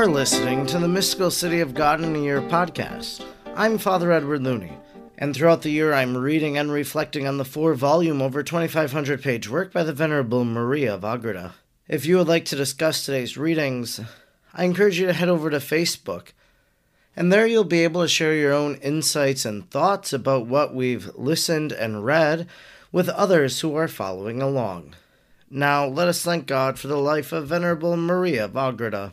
are listening to the Mystical City of God in a Year podcast. I'm Father Edward Looney, and throughout the year I'm reading and reflecting on the four volume, over 2,500 page work by the Venerable Maria of Agreda. If you would like to discuss today's readings, I encourage you to head over to Facebook, and there you'll be able to share your own insights and thoughts about what we've listened and read with others who are following along. Now, let us thank God for the life of Venerable Maria of Agreda.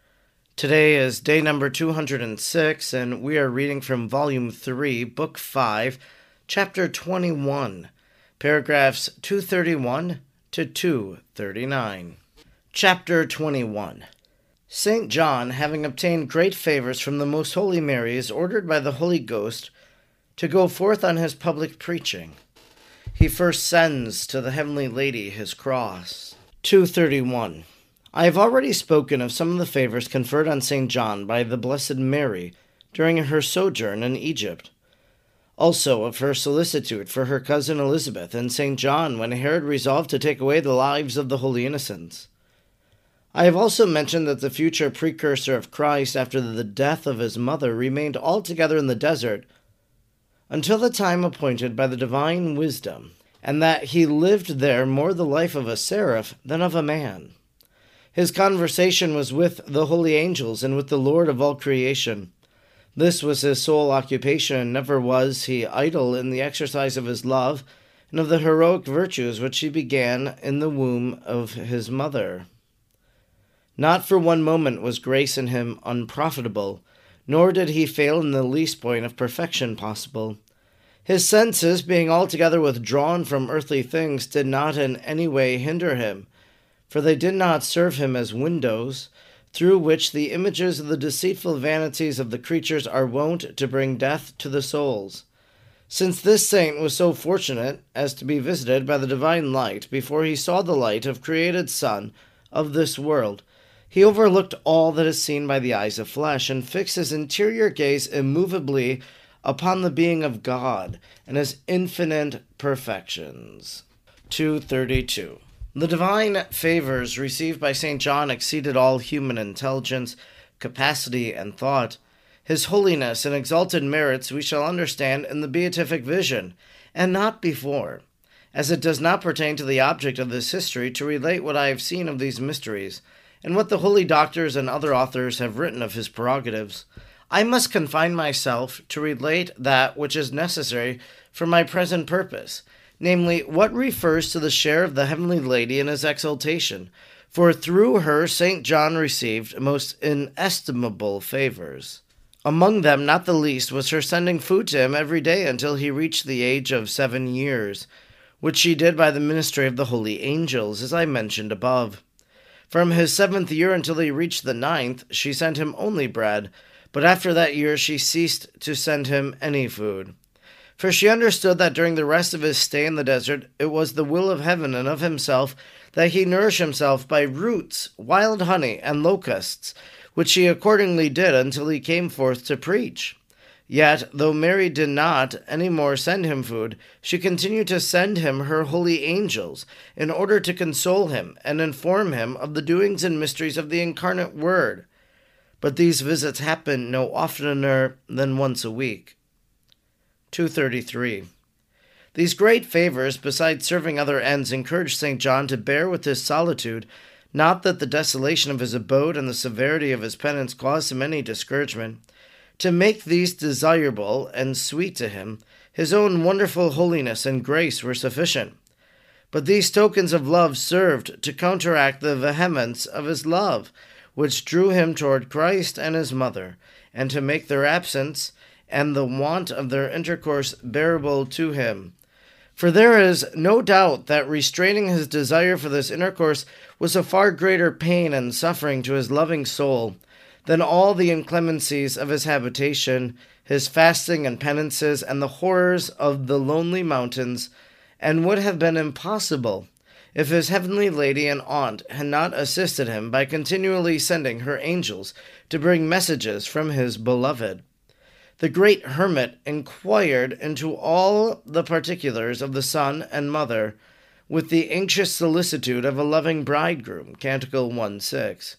Today is day number 206, and we are reading from Volume 3, Book 5, Chapter 21, paragraphs 231 to 239. Chapter 21 St. John, having obtained great favors from the Most Holy Mary, is ordered by the Holy Ghost to go forth on his public preaching. He first sends to the Heavenly Lady his cross. 231. I have already spoken of some of the favors conferred on St. John by the Blessed Mary during her sojourn in Egypt. Also of her solicitude for her cousin Elizabeth and St. John when Herod resolved to take away the lives of the holy innocents. I have also mentioned that the future precursor of Christ after the death of his mother remained altogether in the desert until the time appointed by the divine wisdom, and that he lived there more the life of a seraph than of a man. His conversation was with the holy angels and with the Lord of all creation. This was his sole occupation, never was he idle in the exercise of his love and of the heroic virtues which he began in the womb of his mother. Not for one moment was grace in him unprofitable, nor did he fail in the least point of perfection possible. His senses, being altogether withdrawn from earthly things, did not in any way hinder him for they did not serve him as windows, through which the images of the deceitful vanities of the creatures are wont to bring death to the souls. Since this saint was so fortunate as to be visited by the divine light before he saw the light of created sun of this world, he overlooked all that is seen by the eyes of flesh, and fixed his interior gaze immovably upon the being of God and his infinite perfections. 232. The divine favors received by St. John exceeded all human intelligence, capacity, and thought. His holiness and exalted merits we shall understand in the beatific vision, and not before, as it does not pertain to the object of this history to relate what I have seen of these mysteries, and what the holy doctors and other authors have written of his prerogatives. I must confine myself to relate that which is necessary for my present purpose namely, what refers to the share of the Heavenly Lady in his exaltation, for through her St. John received most inestimable favors. Among them, not the least, was her sending food to him every day until he reached the age of seven years, which she did by the ministry of the holy angels, as I mentioned above. From his seventh year until he reached the ninth, she sent him only bread, but after that year she ceased to send him any food. For she understood that during the rest of his stay in the desert, it was the will of heaven and of himself that he nourish himself by roots, wild honey, and locusts, which he accordingly did until he came forth to preach. Yet, though Mary did not any more send him food, she continued to send him her holy angels, in order to console him and inform him of the doings and mysteries of the incarnate Word. But these visits happened no oftener than once a week. 233. These great favors, besides serving other ends, encouraged St. John to bear with his solitude, not that the desolation of his abode and the severity of his penance caused him any discouragement. To make these desirable and sweet to him, his own wonderful holiness and grace were sufficient. But these tokens of love served to counteract the vehemence of his love, which drew him toward Christ and his mother, and to make their absence and the want of their intercourse bearable to him. For there is no doubt that restraining his desire for this intercourse was a far greater pain and suffering to his loving soul than all the inclemencies of his habitation, his fasting and penances, and the horrors of the lonely mountains, and would have been impossible if his heavenly lady and aunt had not assisted him by continually sending her angels to bring messages from his beloved. The great hermit inquired into all the particulars of the son and mother with the anxious solicitude of a loving bridegroom. Canticle 1 6.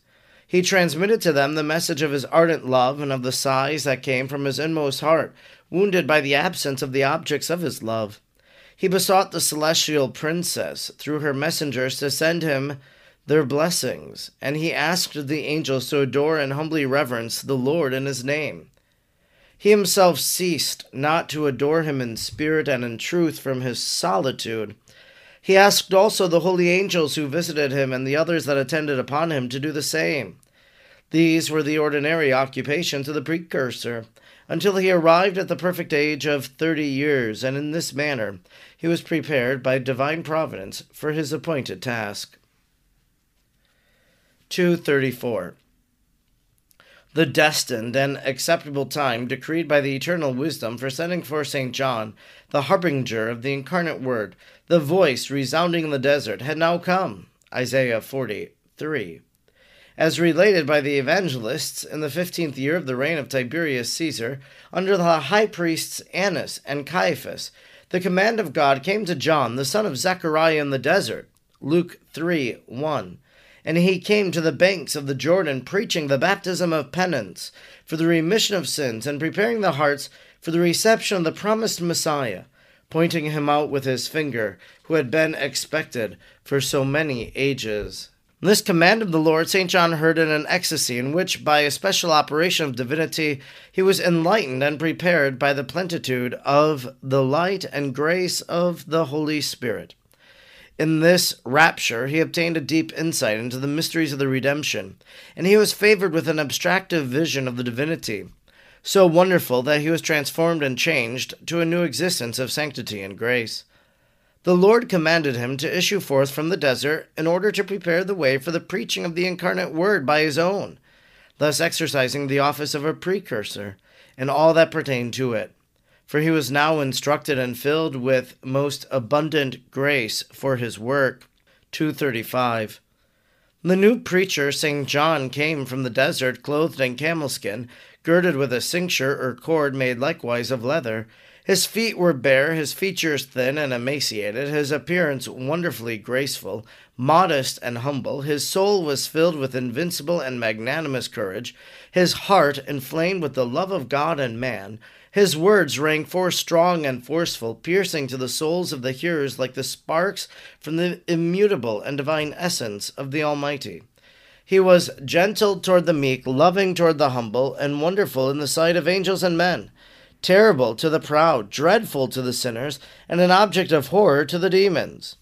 He transmitted to them the message of his ardent love and of the sighs that came from his inmost heart, wounded by the absence of the objects of his love. He besought the celestial princess, through her messengers, to send him their blessings, and he asked the angels to adore and humbly reverence the Lord in his name. He himself ceased not to adore him in spirit and in truth from his solitude. He asked also the holy angels who visited him and the others that attended upon him to do the same. These were the ordinary occupations of the precursor, until he arrived at the perfect age of thirty years, and in this manner he was prepared by divine providence for his appointed task. 234. The destined and acceptable time decreed by the eternal wisdom for sending forth St. John, the harbinger of the incarnate Word, the voice resounding in the desert, had now come. Isaiah 43 as related by the evangelists in the fifteenth year of the reign of Tiberius Caesar, under the high priests Annas and Caiaphas, the command of God came to John, the son of Zechariah, in the desert. Luke 3 1. And he came to the banks of the Jordan, preaching the baptism of penance for the remission of sins, and preparing the hearts for the reception of the promised Messiah, pointing him out with his finger, who had been expected for so many ages. This command of the Lord St. John heard in an ecstasy, in which, by a special operation of divinity, he was enlightened and prepared by the plenitude of the light and grace of the Holy Spirit. In this rapture, he obtained a deep insight into the mysteries of the redemption, and he was favored with an abstractive vision of the divinity, so wonderful that he was transformed and changed to a new existence of sanctity and grace the Lord commanded him to issue forth from the desert in order to prepare the way for the preaching of the incarnate Word by his own, thus exercising the office of a precursor and all that pertained to it. For he was now instructed and filled with most abundant grace for his work. 235. The new preacher, St. John, came from the desert clothed in camel skin, girded with a cincture or cord made likewise of leather his feet were bare, his features thin and emaciated, his appearance wonderfully graceful, modest and humble. His soul was filled with invincible and magnanimous courage, his heart inflamed with the love of God and man. His words rang forth strong and forceful, piercing to the souls of the hearers like the sparks from the immutable and divine essence of the Almighty. He was gentle toward the meek, loving toward the humble, and wonderful in the sight of angels and men terrible to the proud, dreadful to the sinners, and an object of horror to the demons.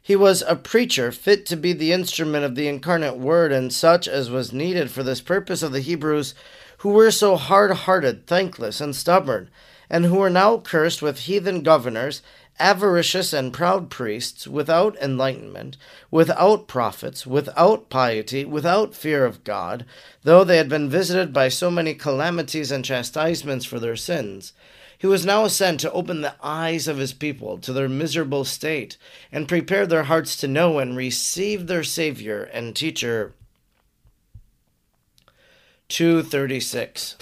He was a preacher fit to be the instrument of the incarnate word, and such as was needed for this purpose of the Hebrews, who were so hard hearted, thankless, and stubborn, and who were now cursed with heathen governors avaricious and proud priests, without enlightenment, without prophets, without piety, without fear of God, though they had been visited by so many calamities and chastisements for their sins. He was now sent to open the eyes of his people to their miserable state, and prepare their hearts to know and receive their Savior and Teacher. 236.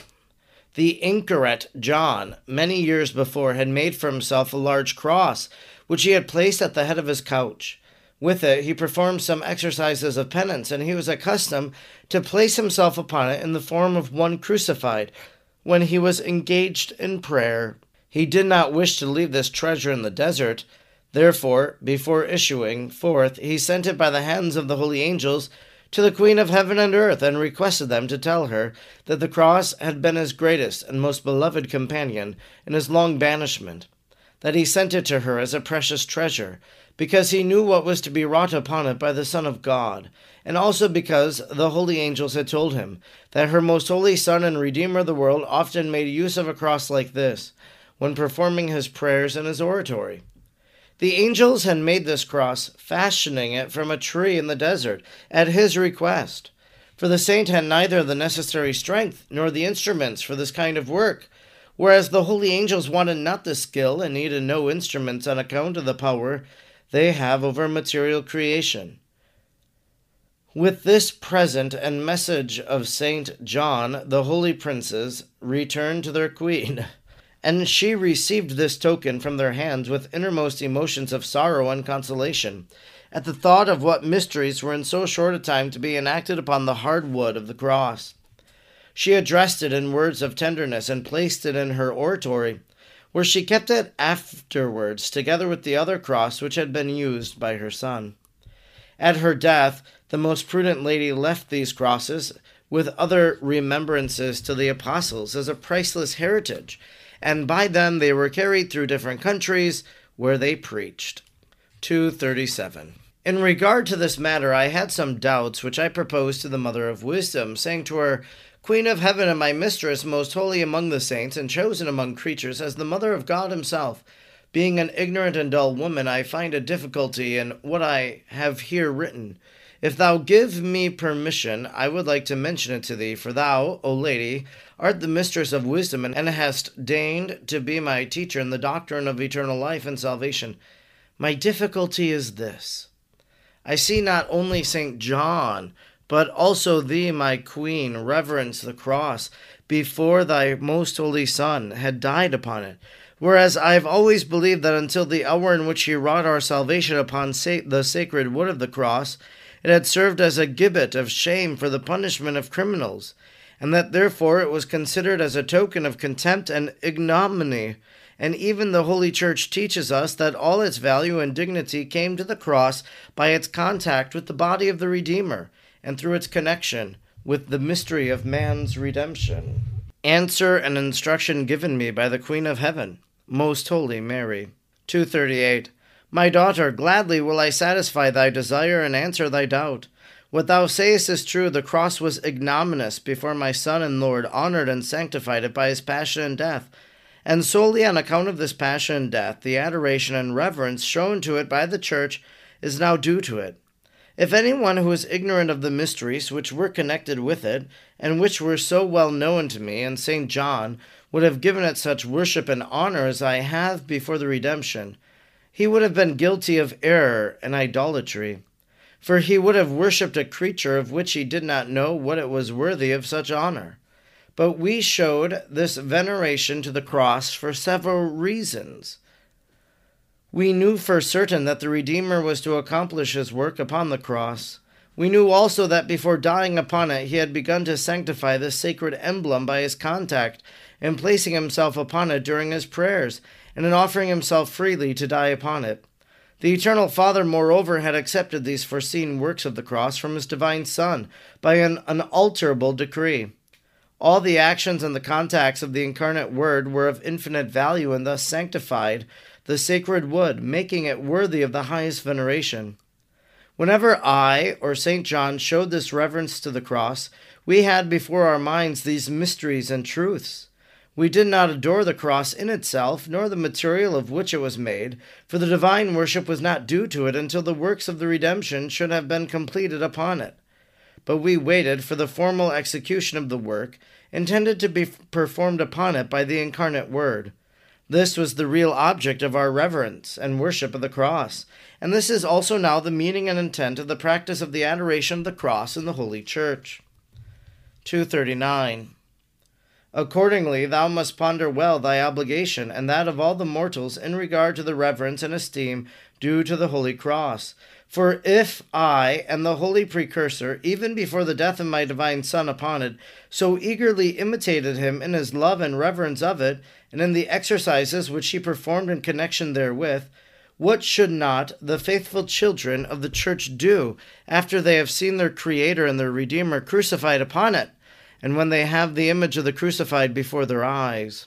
The Anchoret John, many years before, had made for himself a large cross, which he had placed at the head of his couch. With it, he performed some exercises of penance, and he was accustomed to place himself upon it in the form of one crucified when he was engaged in prayer. He did not wish to leave this treasure in the desert. Therefore, before issuing forth, he sent it by the hands of the holy angels to the Queen of heaven and earth, and requested them to tell her that the cross had been his greatest and most beloved companion in his long banishment, that he sent it to her as a precious treasure, because he knew what was to be wrought upon it by the Son of God, and also because the holy angels had told him that her most holy Son and Redeemer of the world often made use of a cross like this when performing his prayers in his oratory. The angels had made this cross, fashioning it from a tree in the desert, at his request. For the saint had neither the necessary strength nor the instruments for this kind of work, whereas the holy angels wanted not the skill and needed no instruments on account of the power they have over material creation. With this present and message of Saint John, the holy princes returned to their queen. And she received this token from their hands with innermost emotions of sorrow and consolation, at the thought of what mysteries were in so short a time to be enacted upon the hard wood of the cross. She addressed it in words of tenderness and placed it in her oratory, where she kept it afterwards, together with the other cross which had been used by her son. At her death, the most prudent lady left these crosses with other remembrances to the apostles as a priceless heritage and by them they were carried through different countries where they preached. 237. In regard to this matter, I had some doubts, which I proposed to the Mother of Wisdom, saying to her, Queen of heaven and my mistress, most holy among the saints, and chosen among creatures, as the Mother of God Himself, being an ignorant and dull woman, I find a difficulty in what I have here written. If thou give me permission, I would like to mention it to thee, for thou, O lady, art the mistress of wisdom, and hast deigned to be my teacher in the doctrine of eternal life and salvation. My difficulty is this I see not only St. John, but also thee, my queen, reverence the cross before thy most holy Son had died upon it. Whereas I have always believed that until the hour in which he wrought our salvation upon sa- the sacred wood of the cross, it had served as a gibbet of shame for the punishment of criminals, and that therefore it was considered as a token of contempt and ignominy. And even the Holy Church teaches us that all its value and dignity came to the cross by its contact with the body of the Redeemer, and through its connection with the mystery of man's redemption. Answer and instruction given me by the Queen of Heaven, Most Holy Mary. 238. My daughter, gladly will I satisfy thy desire and answer thy doubt. What thou sayest is true. The cross was ignominious before my Son and Lord honored and sanctified it by his passion and death. And solely on account of this passion and death, the adoration and reverence shown to it by the Church is now due to it. If anyone who is ignorant of the mysteries which were connected with it, and which were so well known to me and St. John, would have given it such worship and honor as I have before the redemption, he would have been guilty of error and idolatry, for he would have worshipped a creature of which he did not know what it was worthy of such honor. But we showed this veneration to the cross for several reasons. We knew for certain that the Redeemer was to accomplish his work upon the cross. We knew also that before dying upon it, he had begun to sanctify this sacred emblem by his contact and placing himself upon it during his prayers, and in offering himself freely to die upon it. The Eternal Father, moreover, had accepted these foreseen works of the cross from his divine Son by an unalterable decree. All the actions and the contacts of the incarnate Word were of infinite value and thus sanctified the sacred wood, making it worthy of the highest veneration. Whenever I or St. John showed this reverence to the cross, we had before our minds these mysteries and truths. We did not adore the cross in itself, nor the material of which it was made, for the divine worship was not due to it until the works of the redemption should have been completed upon it. But we waited for the formal execution of the work, intended to be performed upon it by the incarnate Word. This was the real object of our reverence and worship of the cross, and this is also now the meaning and intent of the practice of the adoration of the cross in the Holy Church. 239. Accordingly, thou must ponder well thy obligation and that of all the mortals in regard to the reverence and esteem due to the Holy Cross. For if I and the Holy Precursor, even before the death of my divine Son upon it, so eagerly imitated him in his love and reverence of it, and in the exercises which he performed in connection therewith, What should not the faithful children of the church do after they have seen their Creator and their Redeemer crucified upon it, and when they have the image of the crucified before their eyes?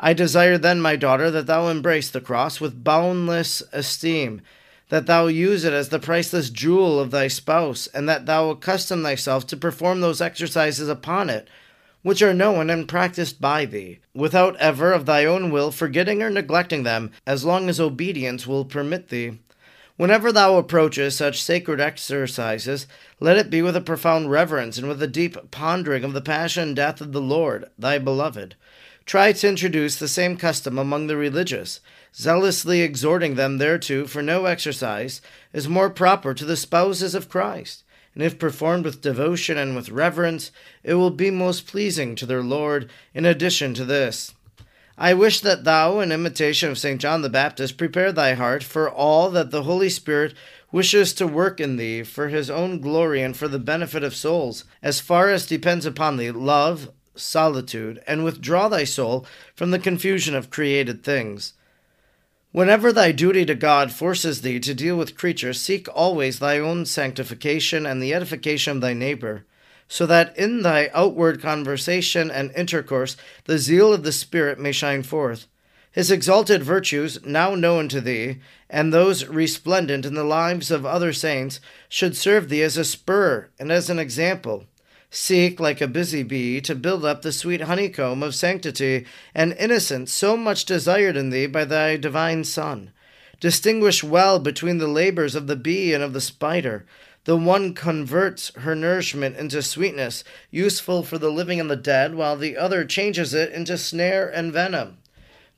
I desire then, my daughter, that thou embrace the cross with boundless esteem, that thou use it as the priceless jewel of thy spouse, and that thou accustom thyself to perform those exercises upon it which are known and practiced by thee, without ever of thy own will forgetting or neglecting them, as long as obedience will permit thee. Whenever thou approachest such sacred exercises, let it be with a profound reverence and with a deep pondering of the passion and death of the Lord, thy beloved. Try to introduce the same custom among the religious, zealously exhorting them thereto, for no exercise is more proper to the spouses of Christ and if performed with devotion and with reverence, it will be most pleasing to their Lord. In addition to this, I wish that thou, in imitation of St. John the Baptist, prepare thy heart for all that the Holy Spirit wishes to work in thee for his own glory and for the benefit of souls, as far as depends upon thee, love, solitude, and withdraw thy soul from the confusion of created things. Whenever thy duty to God forces thee to deal with creatures, seek always thy own sanctification and the edification of thy neighbor, so that in thy outward conversation and intercourse the zeal of the Spirit may shine forth. His exalted virtues, now known to thee, and those resplendent in the lives of other saints, should serve thee as a spur and as an example Seek, like a busy bee, to build up the sweet honeycomb of sanctity and innocence so much desired in thee by thy divine Son. Distinguish well between the labors of the bee and of the spider. The one converts her nourishment into sweetness, useful for the living and the dead, while the other changes it into snare and venom.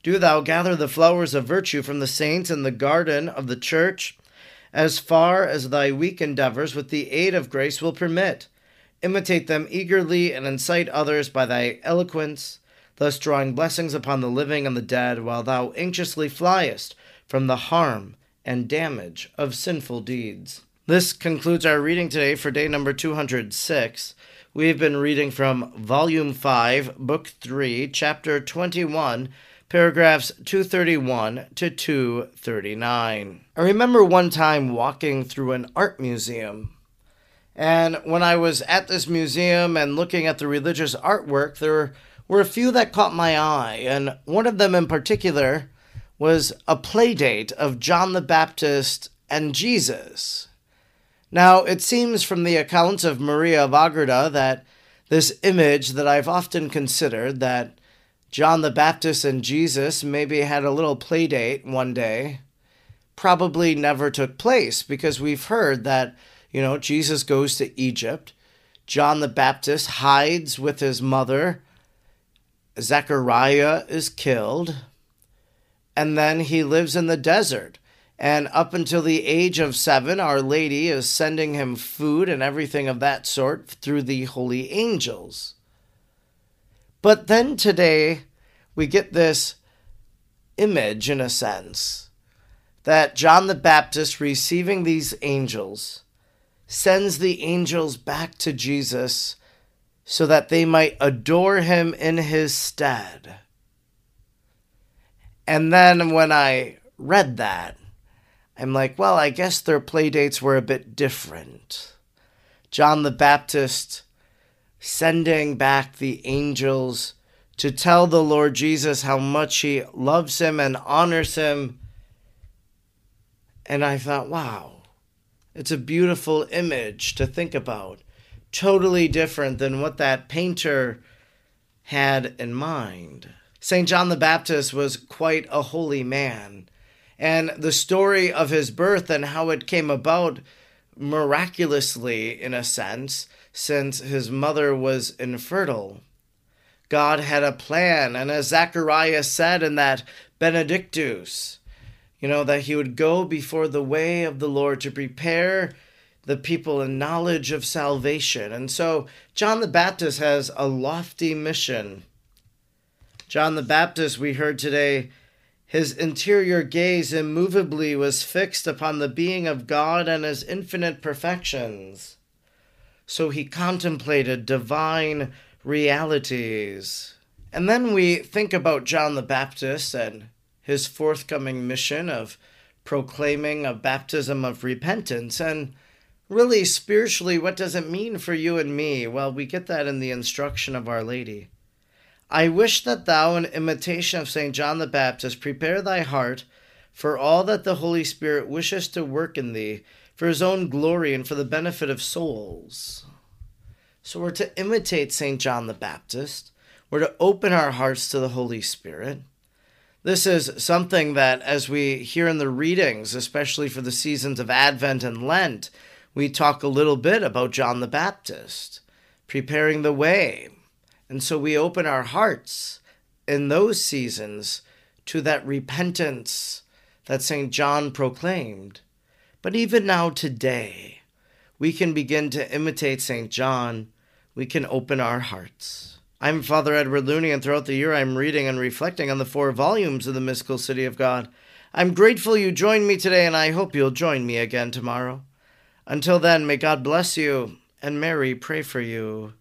Do thou gather the flowers of virtue from the saints in the garden of the church, as far as thy weak endeavors with the aid of grace will permit Imitate them eagerly and incite others by thy eloquence, thus drawing blessings upon the living and the dead, while thou anxiously fliest from the harm and damage of sinful deeds. This concludes our reading today for day number 206. We've been reading from Volume 5, Book 3, Chapter 21, paragraphs 231 to 239. I remember one time walking through an art museum and when I was at this museum and looking at the religious artwork, there were a few that caught my eye. And one of them in particular was a playdate of John the Baptist and Jesus. Now, it seems from the accounts of Maria of Agreda that this image that I've often considered that John the Baptist and Jesus maybe had a little playdate one day probably never took place because we've heard that you know, Jesus goes to Egypt. John the Baptist hides with his mother. Zechariah is killed. And then he lives in the desert. And up until the age of seven, Our Lady is sending him food and everything of that sort through the holy angels. But then today, we get this image, in a sense, that John the Baptist receiving these angels sends the angels back to Jesus so that they might adore him in his stead. And then when I read that, I'm like, well, I guess their play dates were a bit different. John the Baptist sending back the angels to tell the Lord Jesus how much he loves him and honors him. And I thought, wow, it's a beautiful image to think about. Totally different than what that painter had in mind. St. John the Baptist was quite a holy man, and the story of his birth and how it came about miraculously, in a sense, since his mother was infertile. God had a plan, and as Zacharias said in that Benedictus, you know, that he would go before the way of the Lord to prepare the people in knowledge of salvation. And so John the Baptist has a lofty mission. John the Baptist, we heard today, his interior gaze immovably was fixed upon the being of God and his infinite perfections. So he contemplated divine realities. And then we think about John the Baptist and his forthcoming mission of proclaiming a baptism of repentance. And really, spiritually, what does it mean for you and me? Well, we get that in the instruction of Our Lady. I wish that thou, in imitation of St. John the Baptist, prepare thy heart for all that the Holy Spirit wishes to work in thee for his own glory and for the benefit of souls. So we're to imitate St. John the Baptist. We're to open our hearts to the Holy Spirit. This is something that, as we hear in the readings, especially for the seasons of Advent and Lent, we talk a little bit about John the Baptist, preparing the way. And so we open our hearts in those seasons to that repentance that St. John proclaimed. But even now, today, we can begin to imitate St. John. We can open our hearts. I'm Father Edward Looney, and throughout the year I'm reading and reflecting on the four volumes of the Mystical City of God. I'm grateful you joined me today, and I hope you'll join me again tomorrow. Until then, may God bless you, and Mary pray for you.